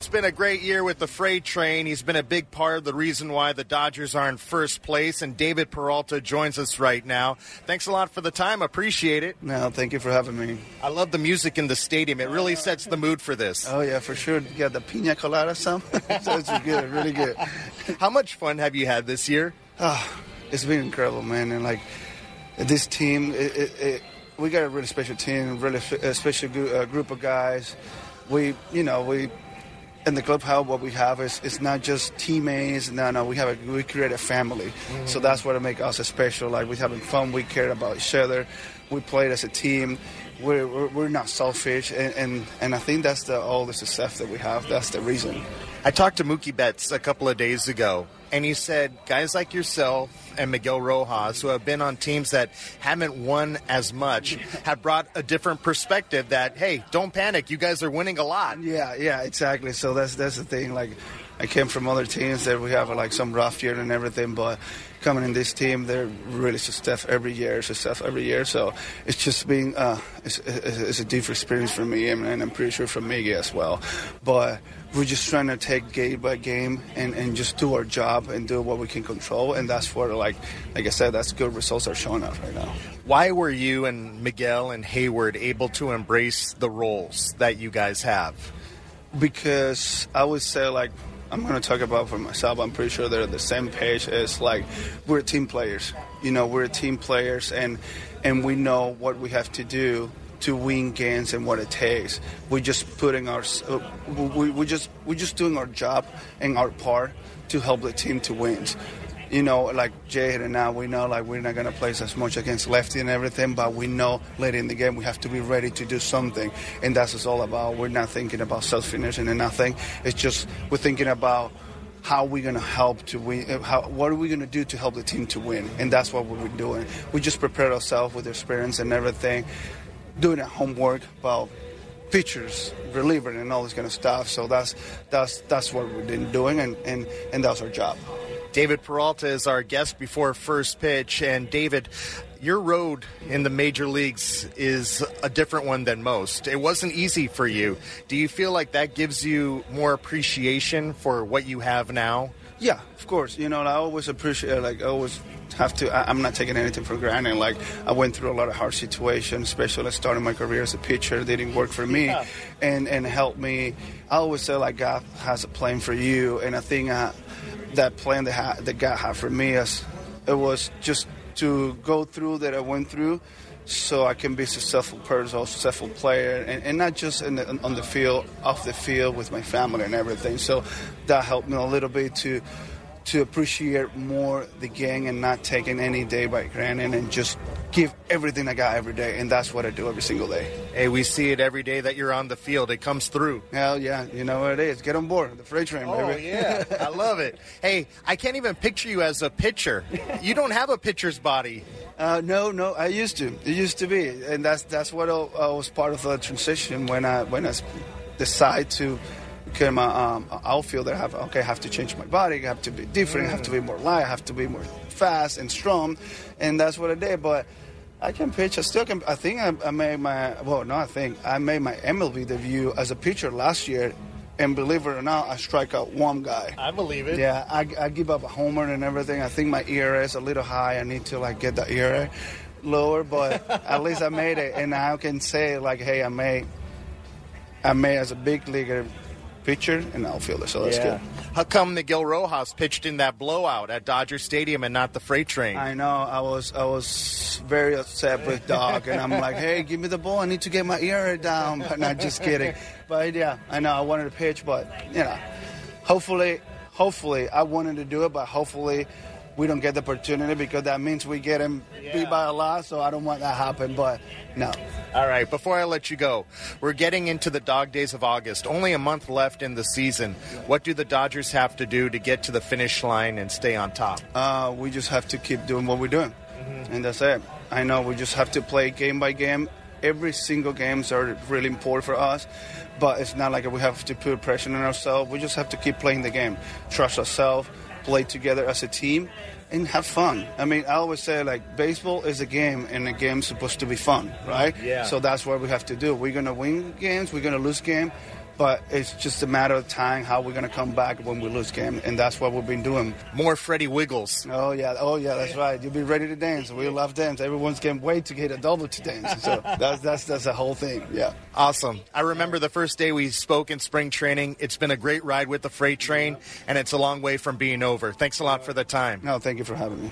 It's been a great year with the freight train. He's been a big part of the reason why the Dodgers are in first place. And David Peralta joins us right now. Thanks a lot for the time. Appreciate it. No, thank you for having me. I love the music in the stadium. It really sets the mood for this. Oh yeah, for sure. Yeah, the pina colada some. so it's good, really good. How much fun have you had this year? Oh, it's been incredible, man. And like this team, it, it, it, we got a really special team, really a special uh, group of guys. We, you know, we in the clubhouse, what we have is it's not just teammates. No, no, we have a we create a family. Mm-hmm. So that's what makes us special. Like we're having fun. We care about each other. We played as a team. We're, we're, we're not selfish, and, and, and I think that's the all the success that we have. That's the reason. I talked to Mookie Betts a couple of days ago, and he said guys like yourself and Miguel Rojas, who have been on teams that haven't won as much, have brought a different perspective. That hey, don't panic, you guys are winning a lot. Yeah, yeah, exactly. So that's that's the thing. Like, I came from other teams that we have like some rough year and everything, but coming in this team, they're really success every year, success every year. So it's just being uh, it's, it's, a different experience for me, and, I'm pretty sure for Miggy as well. But we're just trying to take game by game and, and just do our job and do what we can control, and that's what like like I said, that's good results are showing up right now. Why were you and Miguel and Heyward able to embrace the roles that you guys have? Because I would say like I'm going to talk about for myself. I'm pretty sure they're the same page as like we're team players. You know, we're team players, and and we know what we have to do to win games and what it takes. We're just putting our we we just we're just doing our job and our part to help the team to win you know, like Jay and now, we know like we're not to play as much against lefty and everything, but we know later in the game we have to be ready to do something, and that's what it's all about. We're not thinking about self-finishing and nothing. It's just we're thinking about how we're going to help to win. Uh, how, what are we going to do to help the team to win? And that's what we're doing. We just prepared ourselves with experience and everything, doing our homework about pitchers, reliever, and all this kind of stuff. So that's that's that's what we've been doing, and and, and that's our job. David Peralta is our guest before first pitch. And David, your road in the major leagues is a different one than most. It wasn't easy for you. Do you feel like that gives you more appreciation for what you have now? Yeah, of course. You know, I always appreciate, uh, like, I always have to, I, am not taking anything for granted. Like, I went through a lot of hard situations, especially starting my career as a pitcher. They didn't work for me yeah. and, and helped me. I always say, like, God has a plan for you. And I think I, that plan that, ha- that God had for me is, it was just to go through that I went through so I can be a successful person, a successful player, and, and not just the, on the field, off the field with my family and everything. So that helped me a little bit to to appreciate more the game and not taking any day by granted and just give everything I got every day. And that's what I do every single day. Hey, we see it every day that you're on the field. It comes through. Hell yeah. You know what it is. Get on board. The freight train, oh, baby. yeah. I love it. Hey, I can't even picture you as a pitcher. You don't have a pitcher's body. Uh, no, no, I used to. It used to be, and that's that's what I, I was part of the transition when I when I decided to become a um, outfielder. I have okay, I have to change my body. I have to be different. I have to be more light. I have to be more fast and strong, and that's what I did. But I can pitch. I still can. I think I, I made my well, no, I think I made my MLB debut as a pitcher last year. And believe it or not, I strike out one guy. I believe it. Yeah, I, I give up a homer and everything. I think my ERA is a little high. I need to like get the ERA lower, but at least I made it, and I can say like, hey, I made, I made as a big leaguer pitcher and outfielder, so that's yeah. good. How come Miguel Rojas pitched in that blowout at Dodger Stadium and not the freight train? I know. I was I was very upset with Doc, and I'm like, hey, give me the ball. I need to get my ERA down. But not just kidding. But yeah, I know I wanted to pitch, but you know, hopefully, hopefully, I wanted to do it, but hopefully we don't get the opportunity because that means we get him beat by a lot. So I don't want that to happen. But no. All right, before I let you go, we're getting into the dog days of August. Only a month left in the season. What do the Dodgers have to do to get to the finish line and stay on top? Uh, we just have to keep doing what we're doing, mm-hmm. and that's it. I know we just have to play game by game. Every single games are really important for us, but it's not like we have to put pressure on ourselves. We just have to keep playing the game, trust ourselves, play together as a team, and have fun. I mean, I always say like baseball is a game, and a game's supposed to be fun, right? Yeah. So that's what we have to do. We're gonna win games. We're gonna lose game but it's just a matter of time how we're going to come back when we lose game, and that's what we've been doing. More Freddie Wiggles. Oh yeah, oh yeah, that's right. You'll be ready to dance. We love dance. Everyone's getting wait to get a double to dance. So that's that's that's the whole thing. Yeah. Awesome. I remember the first day we spoke in spring training. It's been a great ride with the freight train, and it's a long way from being over. Thanks a lot for the time. No, thank you for having me.